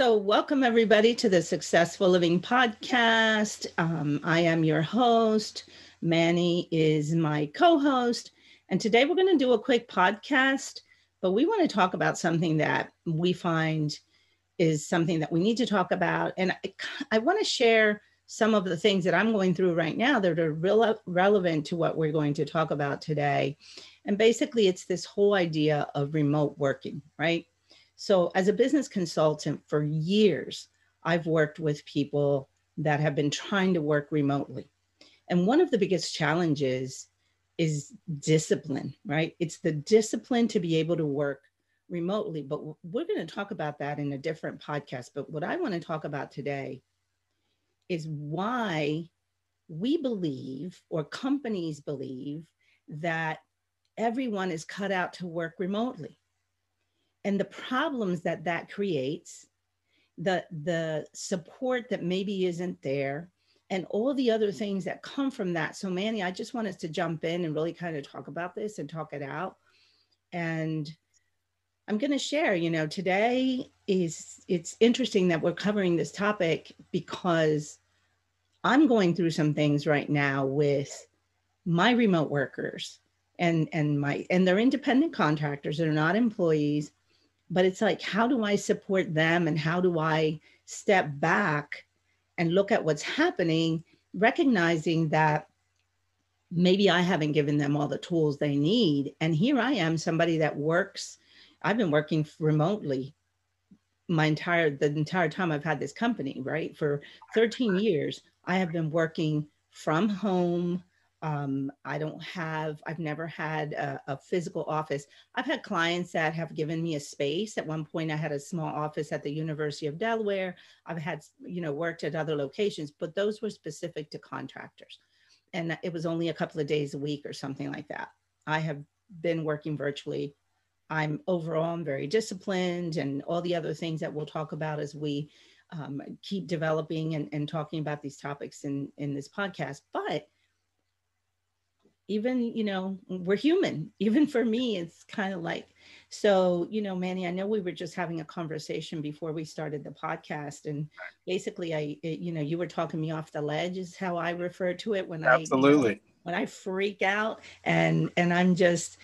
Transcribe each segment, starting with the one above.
So, welcome everybody to the Successful Living Podcast. Um, I am your host. Manny is my co host. And today we're going to do a quick podcast, but we want to talk about something that we find is something that we need to talk about. And I, I want to share some of the things that I'm going through right now that are real relevant to what we're going to talk about today. And basically, it's this whole idea of remote working, right? So, as a business consultant for years, I've worked with people that have been trying to work remotely. And one of the biggest challenges is discipline, right? It's the discipline to be able to work remotely. But we're going to talk about that in a different podcast. But what I want to talk about today is why we believe, or companies believe, that everyone is cut out to work remotely and the problems that that creates the the support that maybe isn't there and all the other things that come from that. So manny i just want us to jump in and really kind of talk about this and talk it out. And i'm going to share you know today is it's interesting that we're covering this topic because i'm going through some things right now with my remote workers and and my and they're independent contractors they're not employees but it's like how do i support them and how do i step back and look at what's happening recognizing that maybe i haven't given them all the tools they need? And here i am somebody that works. I've been working remotely my entire the entire time i've had this company right? For 13 years i have been working from home um, I don't have, I've never had a, a, physical office. I've had clients that have given me a space. At one point, I had a small office at the University of Delaware. I've had, you know, worked at other locations, but those were specific to contractors. And it was only a couple of days a week or something like that. I have been working virtually. I'm overall, I'm very disciplined and all the other things that we'll talk about as we um, keep developing and, and talking about these topics in, in this podcast. But even you know we're human even for me it's kind of like so you know manny i know we were just having a conversation before we started the podcast and basically i it, you know you were talking me off the ledge is how i refer to it when absolutely. i absolutely when i freak out and and i'm just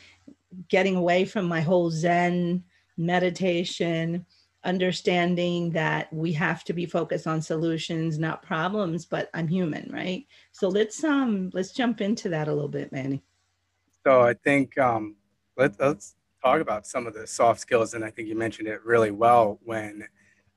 getting away from my whole zen meditation understanding that we have to be focused on solutions not problems but i'm human right? So let's um let's jump into that a little bit manny. So i think um let, let's talk about some of the soft skills and i think you mentioned it really well when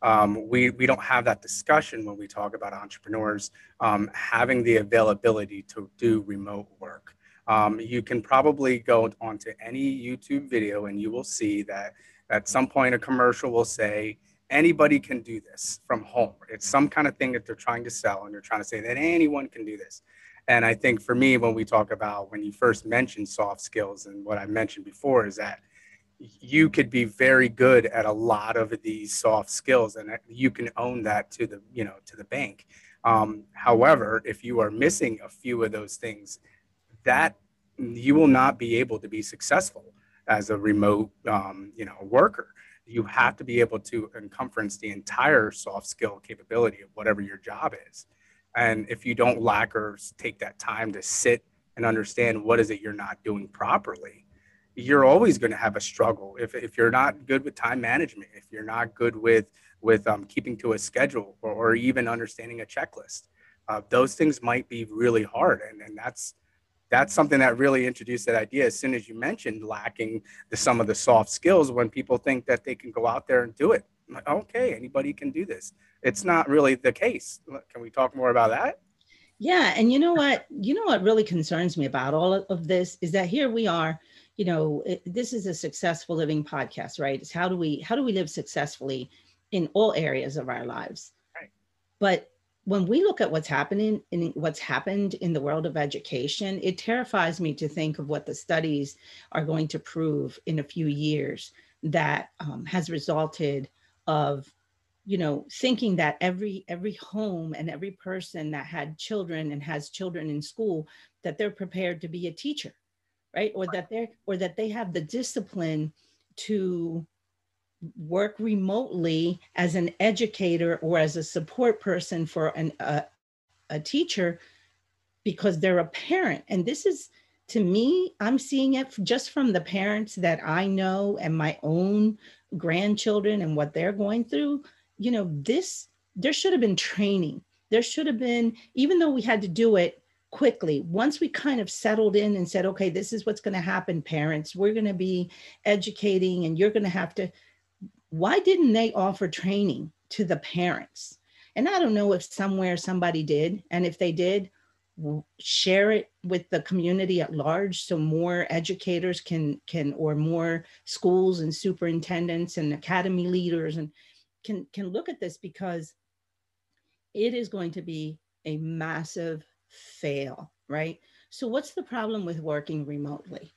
um, we, we don't have that discussion when we talk about entrepreneurs um, having the availability to do remote work. Um, you can probably go onto any youtube video and you will see that at some point a commercial will say anybody can do this from home. It's some kind of thing that they're trying to sell and they're trying to say that anyone can do this. And i think for me when we talk about when you first mentioned soft skills and what i mentioned before is that you could be very good at a lot of these soft skills and you can own that to the you know to the bank. Um, however if you are missing a few of those things that you will not be able to be successful as a remote, um, you know, worker. You have to be able to encompass the entire soft skill capability of whatever your job is. And if you don't lack or take that time to sit and understand what is it you're not doing properly, you're always going to have a struggle. If, if you're not good with time management, if you're not good with with um, keeping to a schedule or, or even understanding a checklist, uh, those things might be really hard. And, and that's that's something that really introduced that idea as soon as you mentioned lacking the, some of the soft skills when people think that they can go out there and do it. Like, okay anybody can do this. It's not really the case. Can we talk more about that? Yeah and you know what? You know what really concerns me about all of this is that here we are you know it, this is a successful living podcast right? It's how do we how do we live successfully in all areas of our lives? Right. but when we look at what's happening in what's happened in the world of education, it terrifies me to think of what the studies are going to prove in a few years that um, has resulted of you know thinking that every every home and every person that had children and has children in school that they're prepared to be a teacher right? Or that they're or that they have the discipline to work remotely as an educator or as a support person for an, uh, a teacher because they're a parent. And this is, to me, I'm seeing it just from the parents that I know and my own grandchildren and what they're going through. You know, this, there should have been training. There should have been, even though we had to do it quickly, once we kind of settled in and said, okay, this is what's going to happen, parents, we're going to be educating and you're going to have to, why didn't they offer training to the parents? And I don't know if somewhere somebody did. And if they did, share it with the community at large so more educators can can or more schools and superintendents and academy leaders and can can look at this because it is going to be a massive fail right so what's the problem with working remotely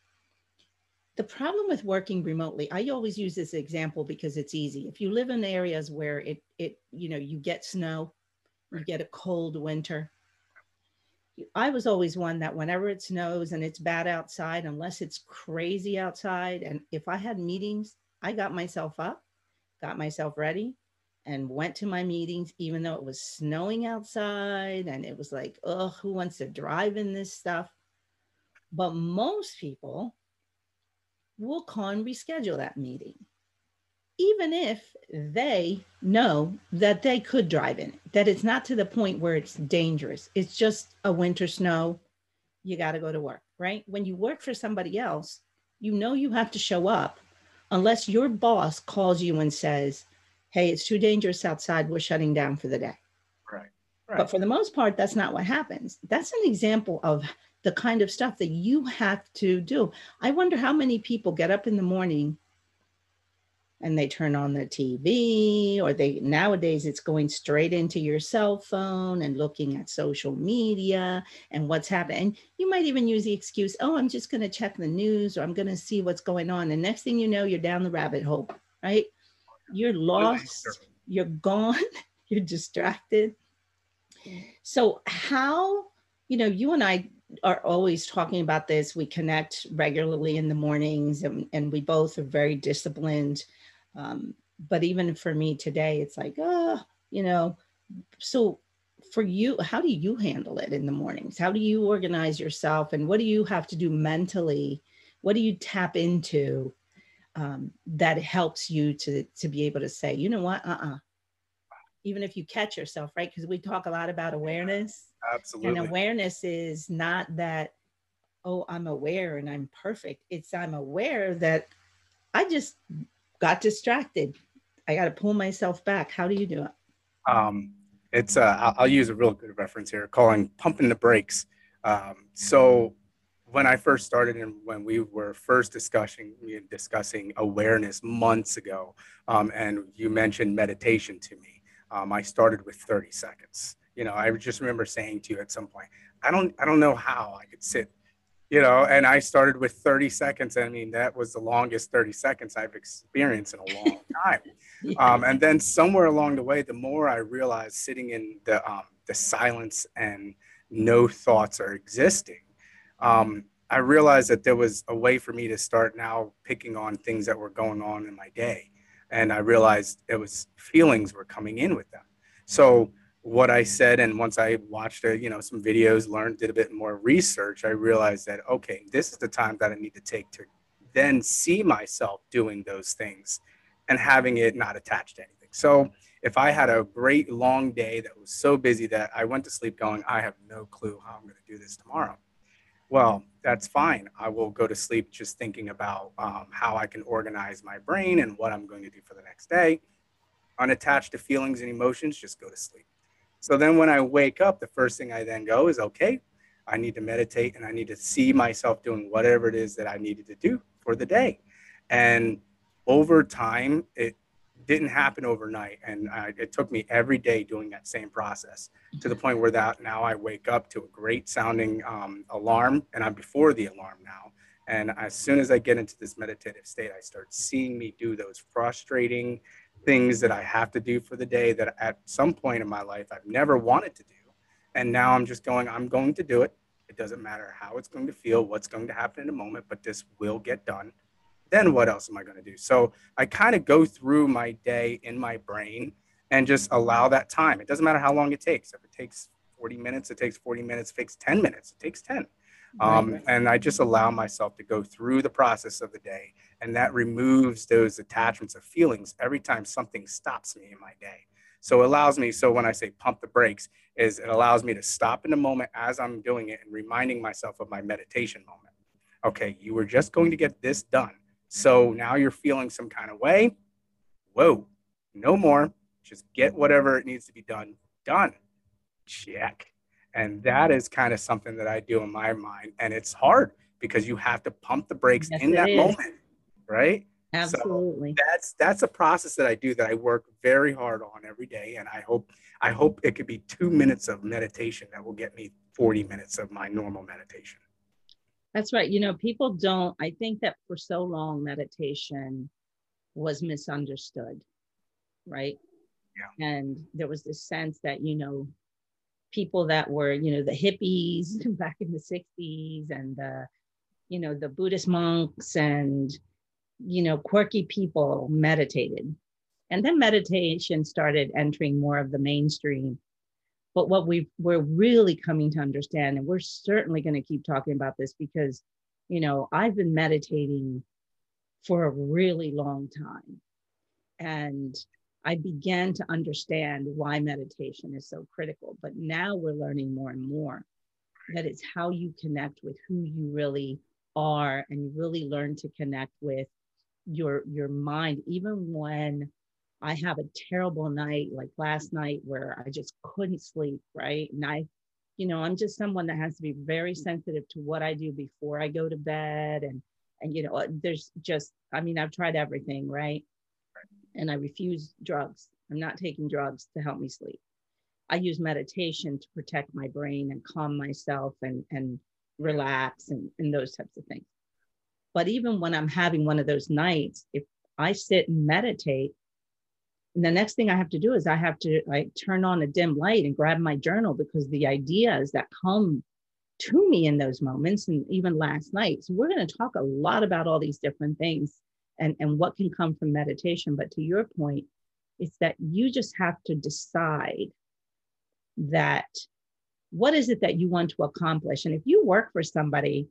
the problem with working remotely i always use this example because it's easy if you live in areas where it it you know you get snow you get a cold winter I was always one that whenever it snows and it's bad outside, unless it's crazy outside, and if I had meetings, I got myself up, got myself ready, and went to my meetings, even though it was snowing outside and it was like, oh, who wants to drive in this stuff? But most people will call and reschedule that meeting even if they know that they could drive in that it's not to the point where it's dangerous. It's just a winter snow. You got to go to work, right? When you work for somebody else, you know you have to show up unless your boss calls you and says, Hey, it's too dangerous outside. We're shutting down for the day. Right. right. But for the most part, that's not what happens. That's an example of the kind of stuff that you have to do. I wonder how many people get up in the morning and they turn on the TV or they nowadays it's going straight into your cell phone and looking at social media and what's happening. And you might even use the excuse, oh, I'm just going to check the news or I'm going to see what's going on. And next thing you know, you're down the rabbit hole, right? You're oh, lost, you're gone, you're distracted. Mm. So, how, you know, you and I are always talking about this. We connect regularly in the mornings and, and we both are very disciplined um, but even for me today, it's like, oh, you know, so for you, how do you handle it in the mornings? How do you organize yourself? And what do you have to do mentally? What do you tap into um, that helps you to, to be able to say, you know what, uh-uh. Even if you catch yourself, right? Because we talk a lot about awareness. Absolutely. And awareness is not that, oh, I'm aware and I'm perfect. It's I'm aware that I just got distracted. I got to pull myself back. How do you do it? Um, it's uh, I'll, I'll, use a real good reference here, calling pumping the brakes. Um, so when I first started and when we were first discussing discussing awareness months ago, um, and you mentioned meditation to me, um, I started with 30 seconds. You know, I just remember saying to you at some point, I don't I don't know how I could sit you know, and I started with 30 seconds. I mean, that was the longest 30 seconds I've experienced in a long time. yeah. um, and then somewhere along the way, the more I realized sitting in the, um, the silence and no thoughts are existing, um, I realized that there was a way for me to start now picking on things that were going on in my day. And I realized it was feelings were coming in with them. So what I said, and once I watched, a, you know, some videos, learned, did a bit more research, I realized that okay, this is the time that I need to take to then see myself doing those things and having it not attached to anything. So if I had a great long day that was so busy that I went to sleep going, I have no clue how I'm going to do this tomorrow. Well, that's fine. I will go to sleep just thinking about um, how I can organize my brain and what I'm going to do for the next day. Unattached to feelings and emotions, just go to sleep. So then when I wake up, the first thing I then go is, okay, I need to meditate and I need to see myself doing whatever it is that I needed to do for the day. And over time, it didn't happen overnight. And I, it took me every day doing that same process to the point where that now I wake up to a great sounding um, alarm and I'm before the alarm now. And as soon as I get into this meditative state, I start seeing me do those frustrating things that I have to do for the day that at some point in my life I've never wanted to do. And now I'm just going, I'm going to do it. It doesn't matter how it's going to feel, what's going to happen in a moment, but this will get done. Then what else am I going to do? So I kind of go through my day in my brain and just allow that time. It doesn't matter how long it takes. If it takes 40 minutes, it takes 40 minutes. If it takes 10 minutes, it takes 10. Um, and I just allow myself to go through the process of the day. And that removes those attachments of feelings every time something stops me in my day. So it allows me, so when I say pump the brakes, is it allows me to stop in a moment as I'm doing it and reminding myself of my meditation moment. Okay, you were just going to get this done. So now you're feeling some kind of way. Whoa, no more. Just get whatever it needs to be done, done. Check. And that is kind of something that I do in my mind. And it's hard because you have to pump the brakes yes, in that is. moment, right? Absolutely. So that's that's a process that I do that I work very hard on every day. And I hope I hope it could be two minutes of meditation that will get me 40 minutes of my normal meditation. That's right. You know, people don't, I think that for so long meditation was misunderstood, right? Yeah. And there was this sense that, you know, people that were, you know, the hippies back in the 60s and the, you know, the Buddhist monks and, you know, quirky people meditated. And then meditation started entering more of the mainstream. But what we we're really coming to understand, and we're certainly going to keep talking about this because, you know, I've been meditating for a really long time. And I began to understand why meditation is so critical. But now we're learning more and more that it's how you connect with who you really are and you really learn to connect with your your mind even when I have a terrible night like last night where I just couldn't sleep, right? And I, you know, I'm just someone that has to be very sensitive to what I do before I go to bed. And, and, you know, uh, there's just, I mean, I've tried everything, right? And I refuse drugs. I'm not taking drugs to help me sleep. I use meditation to protect my brain and calm myself and, and relax and, and those types of things. But even when I'm having one of those nights, if I sit and meditate, and the next thing I have to do is I have to like turn on a dim light and grab my journal because the ideas that come to me in those moments and even last night. So we're going to talk a lot about all these different things and, and what can come from meditation. But to your point, it's that you just have to decide that what is it that you want to accomplish? And if you work for somebody,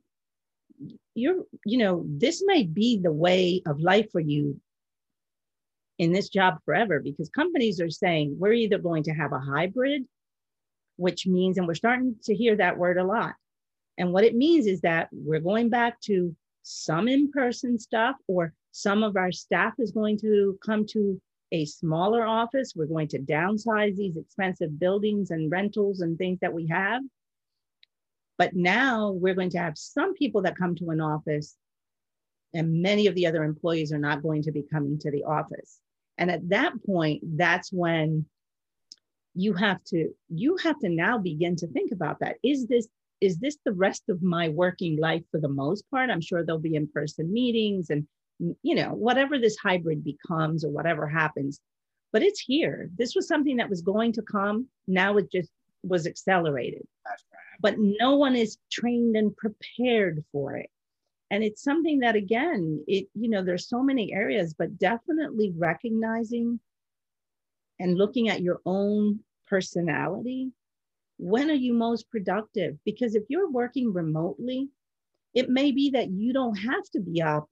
you're, you know, this may be the way of life for you in this job forever because companies are saying we're either going to have a hybrid, which means, and we're starting to hear that word a lot. And what it means is that we're going back to some in person stuff, or some of our staff is going to come to a smaller office. We're going to downsize these expensive buildings and rentals and things that we have. But now we're going to have some people that come to an office and many of the other employees are not going to be coming to the office and at that point that's when you have to you have to now begin to think about that. Is this is this the rest of my working life for the most part? I'm sure there'll be in-person meetings and mm, you know whatever this hybrid becomes or whatever happens. But it's here. This was something that was going to come. Now it just was accelerated. But no one is trained and prepared for it and it's something that again it you know there's so many areas but definitely recognizing and looking at your own personality when are you most productive? Because if you're working remotely it may be that you don't have to be up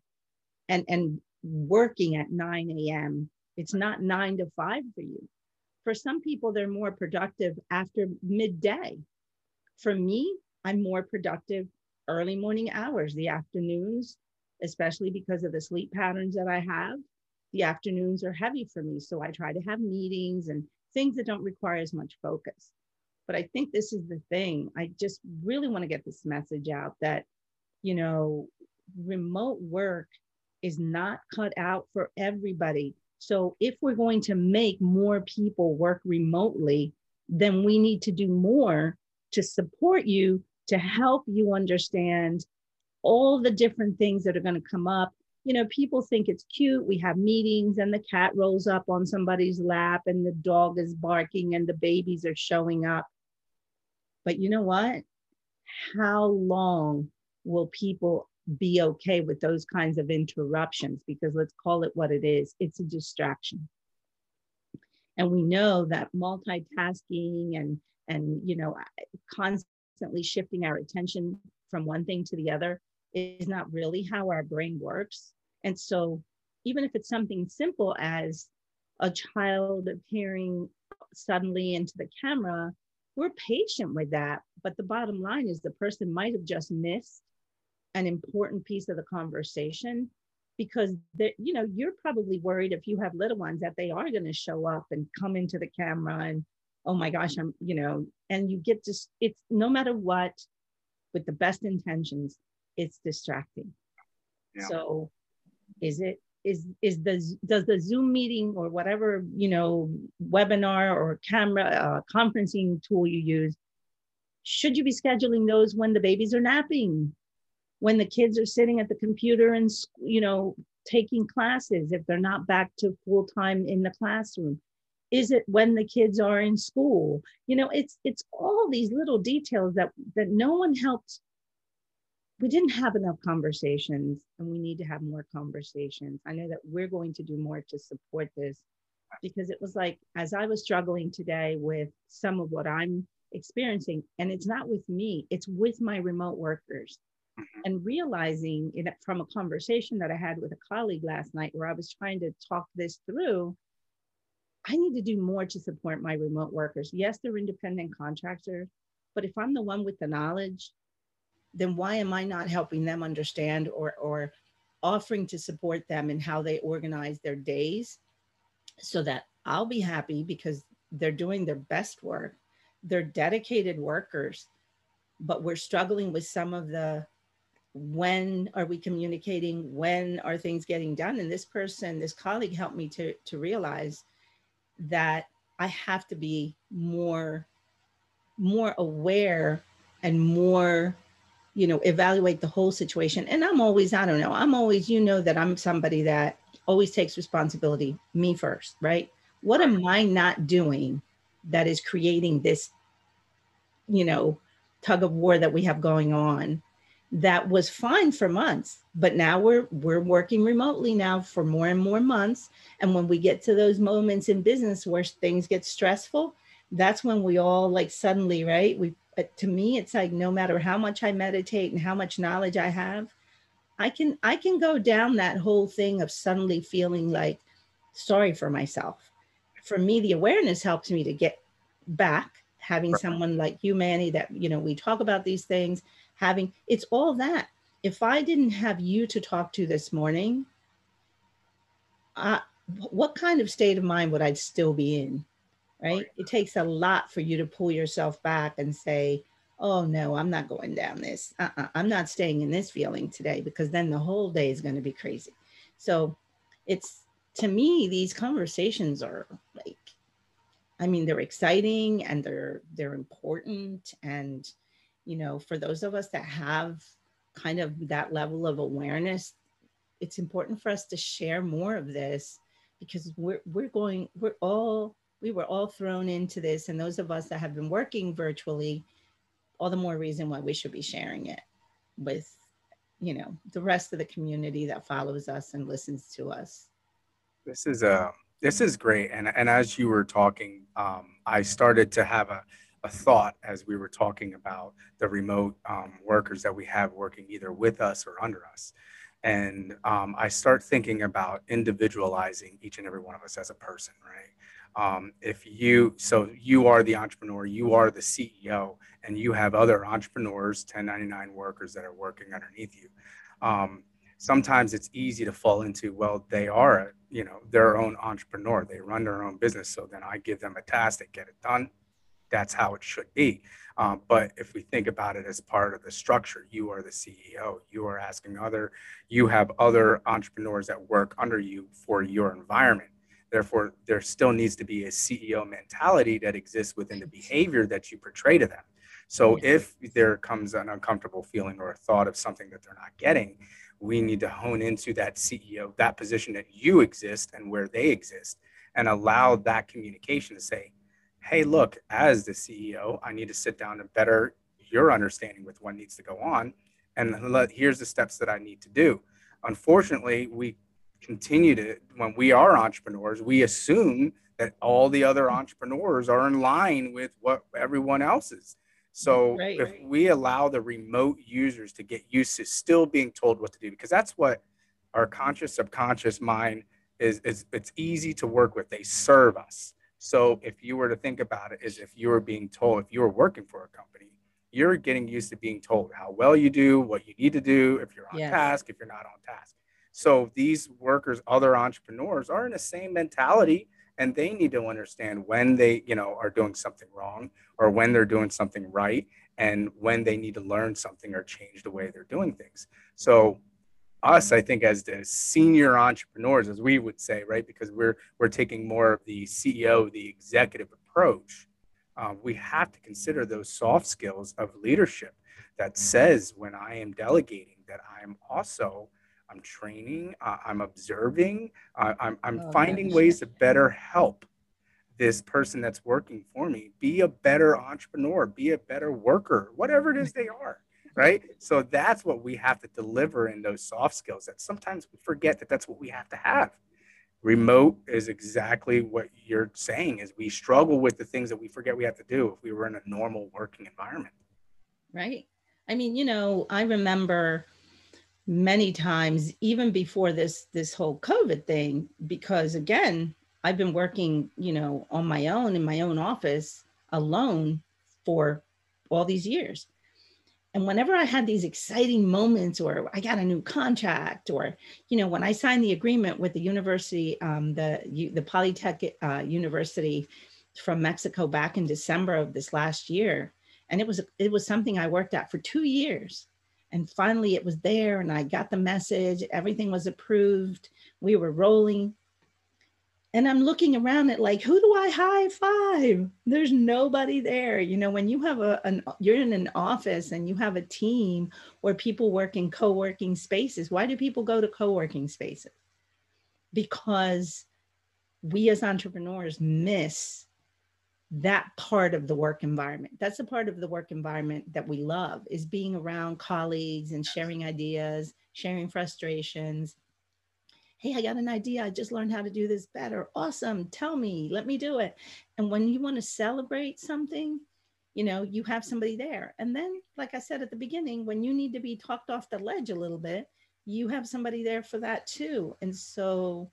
and and working at 9 a.m it's not 9 to 5 for you. For some people they're more productive after midday. For me i'm more productive early morning hours, the afternoons, especially because of the sleep patterns that I have. The afternoons are heavy for me. So I try to have meetings and things that don't require as much focus. But I think this is the thing. I just really want to get this message out that, you know, remote work is not cut out for everybody. So if we're going to make more people work remotely, then we need to do more to support you to help you understand all the different things that are going to come up. You know, people think it's cute. We have meetings and the cat rolls up on somebody's lap and the dog is barking and the babies are showing up. But you know what? How long will people be okay with those kinds of interruptions because let's call it what it is it's a distraction and we know that multitasking and and you know constantly shifting our attention from one thing to the other is not really how our brain works. And so even if it's something simple as a child appearing suddenly into the camera we're patient with that. But the bottom line is the person might have just missed an important piece of the conversation because you know you're probably worried if you have little ones that they are going to show up and come into the camera and oh my gosh i'm you know and you get to it's no matter what with the best intentions it's distracting. Yeah. so is it is is the does the zoom meeting or whatever you know webinar or camera uh, conferencing tool you use should you be scheduling those when the babies are napping? When the kids are sitting at the computer and you know taking classes if they're not back to full time in the classroom is it when the kids are in school you know it's it's all these little details that that no one helped we didn't have enough conversations and we need to have more conversations i know that we're going to do more to support this because it was like as i was struggling today with some of what i'm experiencing and it's not with me it's with my remote workers mm-hmm. and realizing it from a conversation that I had with a colleague last night where I was trying to talk this through. I need to do more to support my remote workers. Yes, they're independent contractors, but if I'm the one with the knowledge, then why am I not helping them understand or, or offering to support them in how they organize their days so that I'll be happy because they're doing their best work. They're dedicated workers, but we're struggling with some of the when are we communicating when are things getting done and this person this colleague helped me to to realize that i have to be more more aware and more you know evaluate the whole situation. And i'm always i don't know i'm always you know that i'm somebody that always takes responsibility me first right? What am i not doing that is creating this you know tug of war that we have going on that was fine for months but now we're we're working remotely now for more and more months. And when we get to those moments in business where things get stressful that's when we all like suddenly right? We uh, to me it's like no matter how much i meditate and how much knowledge i have i can i can go down that whole thing of suddenly feeling like sorry for myself. For me the awareness helps me to get back having someone like you manny that you know we talk about these things having it's all that. If I didn't have you to talk to this morning, uh, what kind of state of mind would I still be in? Right? It takes a lot for you to pull yourself back and say, oh no, I'm not going down this. Uh-uh, I'm not staying in this feeling today because then the whole day is going to be crazy. So it's to me, these conversations are like, I mean, they're exciting and they're they're important and you know, for those of us that have kind of that level of awareness, it's important for us to share more of this because we're we're going we're all we were all thrown into this. And those of us that have been working virtually all the more reason why we should be sharing it with you know the rest of the community that follows us and listens to us. This is a uh, this is great. And and as you were talking um, i started to have a a thought as we were talking about the remote um, workers that we have working either with us or under us. And um, I start thinking about individualizing each and every one of us as a person, right? Um, if you, so you are the entrepreneur, you are the CEO, and you have other entrepreneurs, 1099 workers that are working underneath you. Um, sometimes it's easy to fall into, well, they are, you know, their own entrepreneur. They run their own business. So then I give them a task, they get it done that's how it should be. Um, but if we think about it as part of the structure, you are the CEO. You are asking other, you have other entrepreneurs that work under you for your environment. Therefore, there still needs to be a CEO mentality that exists within the behavior that you portray to them. So if there comes an uncomfortable feeling or a thought of something that they're not getting, we need to hone into that CEO, that position that you exist and where they exist, and allow that communication to say, hey, look, as the CEO, I need to sit down and better your understanding with what needs to go on. and let, here's the steps that I need to do. Unfortunately, we continue to, when we are entrepreneurs, we assume that all the other entrepreneurs are in line with what everyone else is. So right, if right. we allow the remote users to get used to still being told what to do, because that's what our conscious subconscious mind is, is it's easy to work with. They serve us. So if you were to think about it, is if you were being told, if you were working for a company, you're getting used to being told how well you do, what you need to do, if you're on yes. task, if you're not on task. So these workers, other entrepreneurs are in the same mentality and they need to understand when they, you know, are doing something wrong or when they're doing something right and when they need to learn something or change the way they're doing things. So us, I think, as the senior entrepreneurs, as we would say, right, because we're we're taking more of the CEO, the executive approach um, we have to consider those soft skills of leadership that says when I am delegating that I'm also I'm training, uh, I'm observing, uh, I'm, I'm oh, finding gosh. ways to better help this person that's working for me be a better entrepreneur, be a better worker, whatever it is they are. Right. So that's what we have to deliver in those soft skills that sometimes we forget that that's what we have to have. Remote is exactly what you're saying is we struggle with the things that we forget we have to do if we were in a normal working environment. Right. I mean you know i remember many times even before this this whole covid thing because again i've been working you know on my own in my own office alone for all these years and whenever I had these exciting moments, or I got a new contract, or you know, when I signed the agreement with the university, um, the the Polytech uh, University from Mexico back in December of this last year, and it was it was something I worked at for two years, and finally it was there, and I got the message. Everything was approved. We were rolling, and I'm looking around at like, who do I high five? There's nobody there. You know, when you have a, an, you're in an office and you have a team where people work in co-working spaces. Why do people go to co-working spaces? Because we as entrepreneurs miss that part of the work environment. That's a part of the work environment that we love is being around colleagues and sharing ideas, sharing frustrations, hey, I got an idea. I just learned how to do this better. Awesome. Tell me, let me do it. And when you want to celebrate something, you know, you have somebody there. And then, like I said at the beginning, when you need to be talked off the ledge a little bit, you have somebody there for that too. And so,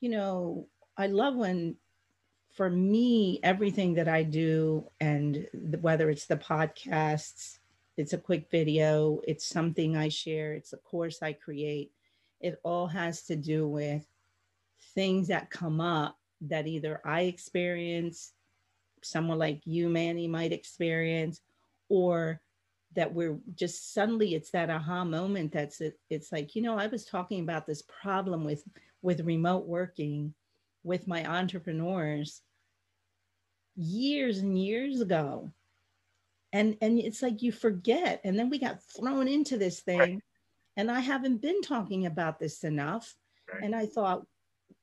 you know, I love when, for me, everything that I do, and the, whether it's the podcasts, it's a quick video, it's something I share, it's a course I create it all has to do with things that come up that either I experience, someone like you, Manny, might experience, or that we're just suddenly it's that aha moment that's it, it's like you know i was talking about this problem with with remote working with my entrepreneurs years and years ago. And and it's like you forget. And then we got thrown into this thing. And I haven't been talking about this enough. Right. And I thought,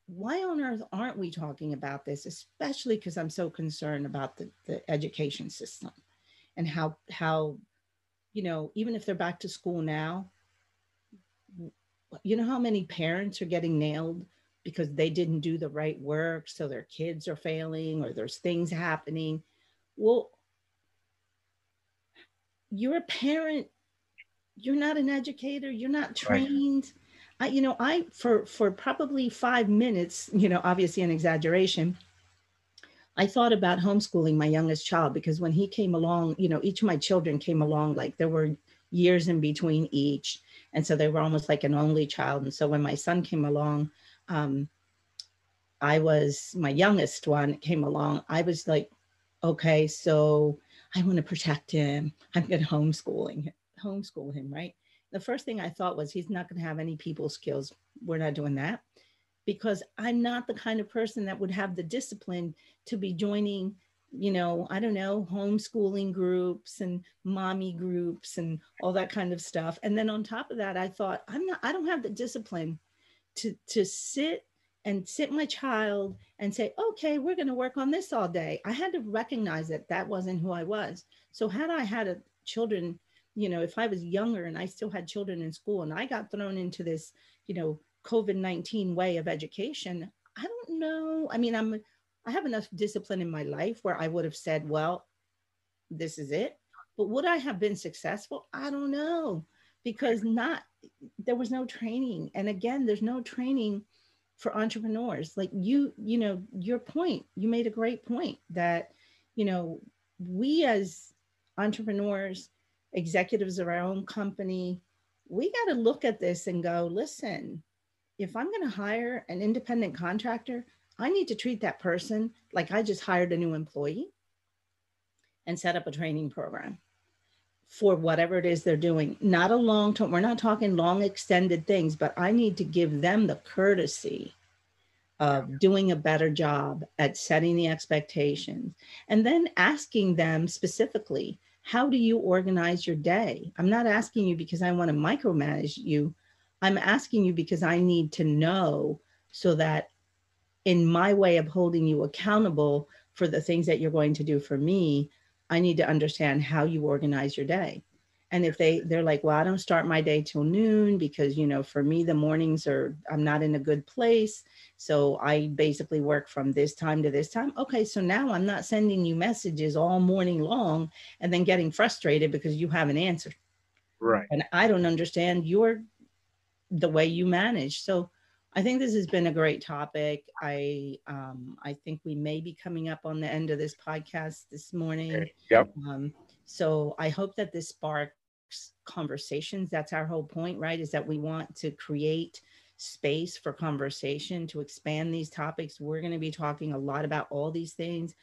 why on earth aren't we talking about this? Especially because I'm so concerned about the, the education system and how how, you know, even if they're back to school now, you know how many parents are getting nailed because they didn't do the right work, so their kids are failing or there's things happening. Well, you're a parent you're not an educator you're not trained. Right. I, you know i for for probably five minutes you know obviously an exaggeration i thought about homeschooling my youngest child because when he came along you know each of my children came along like there were years in between each. And so they were almost like an only child. And so when my son came along um, i was my youngest one came along i was like okay so i want to protect him. I'm going to homeschooling homeschool him, right? The first thing I thought was he's not going to have any people skills. We're not doing that because I'm not the kind of person that would have the discipline to be joining, you know, I don't know, homeschooling groups and mommy groups and all that kind of stuff. And then on top of that, I thought I'm not I don't have the discipline to to sit and sit my child and say, okay, we're going to work on this all day. I had to recognize that that wasn't who I was. So had I had a children you know, if I was younger and I still had children in school and I got thrown into this, you know, COVID 19 way of education, I don't know. I mean, I'm, I have enough discipline in my life where I would have said, well, this is it. But would I have been successful? I don't know because not, there was no training. And again, there's no training for entrepreneurs. Like you, you know, your point, you made a great point that, you know, we as entrepreneurs, executives of our own company, we got to look at this and go, listen, if I'm going to hire an independent contractor, I need to treat that person like I just hired a new employee and set up a training program for whatever it is they're doing. Not a long term, we're not talking long extended things, but I need to give them the courtesy of doing a better job at setting the expectations and then asking them specifically, how do you organize your day? I'm not asking you because I want to micromanage you. I'm asking you because I need to know so that in my way of holding you accountable for the things that you're going to do for me, I need to understand how you organize your day. And if they they're like, well, I don't start my day till noon because you know, for me the mornings are I'm not in a good place. So I basically work from this time to this time. Okay, so now I'm not sending you messages all morning long and then getting frustrated because you haven't answered. Right. And I don't understand your the way you manage. So I think this has been a great topic. I um, I think we may be coming up on the end of this podcast this morning. Yep. Um, so I hope that this conversations. That's our whole point, right? Is that we want to create space for conversation to expand these topics. We're going to be talking a lot about all these things.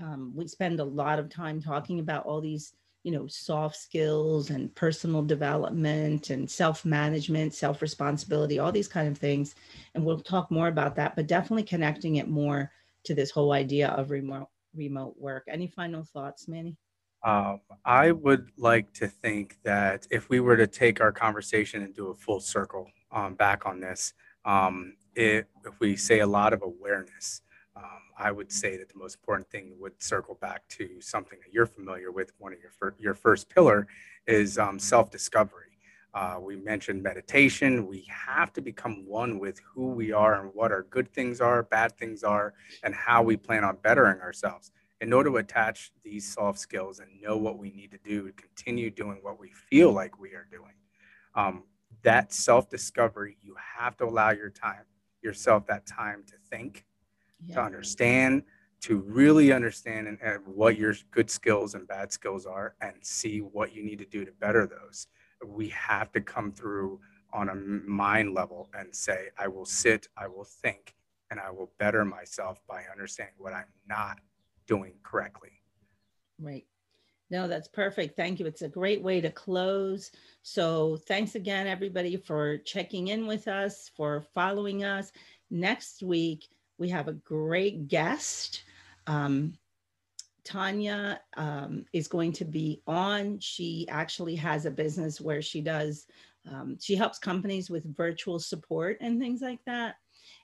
Um, we spend a lot of time talking about all these you know soft skills and personal development and self-management self-responsibility all these kind of things and we'll talk more about that but definitely connecting it more to this whole idea of remote remote work any final thoughts manny um, i would like to think that if we were to take our conversation and do a full circle um, back on this um, it, if we say a lot of awareness um, I would say that the most important thing would circle back to something that you're familiar with. One of your fir- your first pillar is um, self discovery. Uh, we mentioned meditation. We have to become one with who we are and what our good things are, bad things are, and how we plan on bettering ourselves. In order to attach these soft skills and know what we need to do to continue doing what we feel like we are doing, um, that self discovery, you have to allow your time, yourself that time to think yeah. to understand, to really understand and, and what your good skills and bad skills are and see what you need to do to better those. We have to come through on a mind level and say, I will sit, I will think, and I will better myself by understanding what I'm not doing correctly. Right. No, that's perfect. Thank you. It's a great way to close. So, thanks again, everybody, for checking in with us, for following us. Next week, we have a great guest. Um, Tanya um, is going to be on. She actually has a business where she does, um, she helps companies with virtual support and things like that.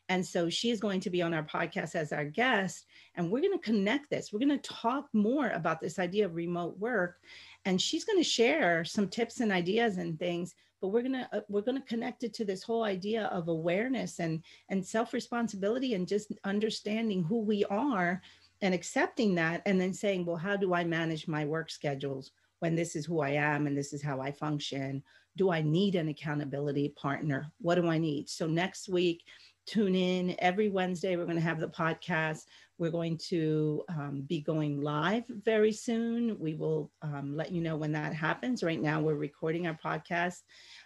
And so she is going to be on our podcast as our guest. And we're going to connect this. We're going to talk more about this idea of remote work. And she's going to share some tips and ideas and things but we're gonna uh, we're gonna connect it to this whole idea of awareness and and self responsibility and just understanding who we are and accepting that and then saying well how do i manage my work schedules when this is who i am and this is how i function do i need an accountability partner what do i need so next week tune in every wednesday we're going to have the podcast we're going to um, be going live very soon. We will um, let you know when that happens. Right now, we're recording our podcast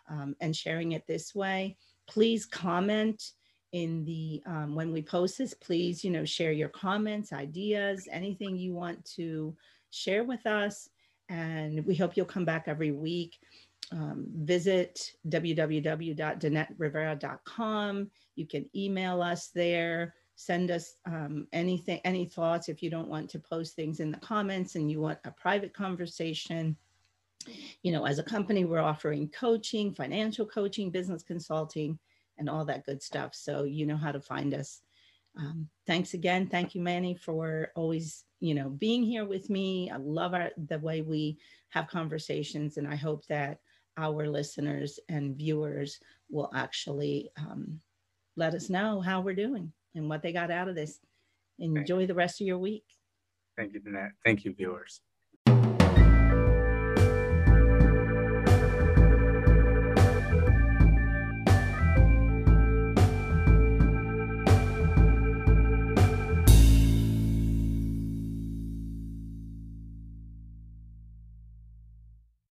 um, and sharing it this way. Please comment in the um, when we post this. Please, you know, share your comments, ideas, anything you want to share with us. And we hope you'll come back every week. Um, visit www.danetrivera.com. You can email us there send us um, anything, any thoughts if you don't want to post things in the comments and you want a private conversation. You know, as a company, we're offering coaching, financial coaching, business consulting, and all that good stuff. So you know how to find us. Um, thanks again. Thank you, Manny, for always, you know, being here with me. I love our, the way we have conversations, and I hope that our listeners and viewers will actually um, let us know how we're doing and what they got out of this. Enjoy the rest of your week. Thank you, Danette. Thank you, viewers.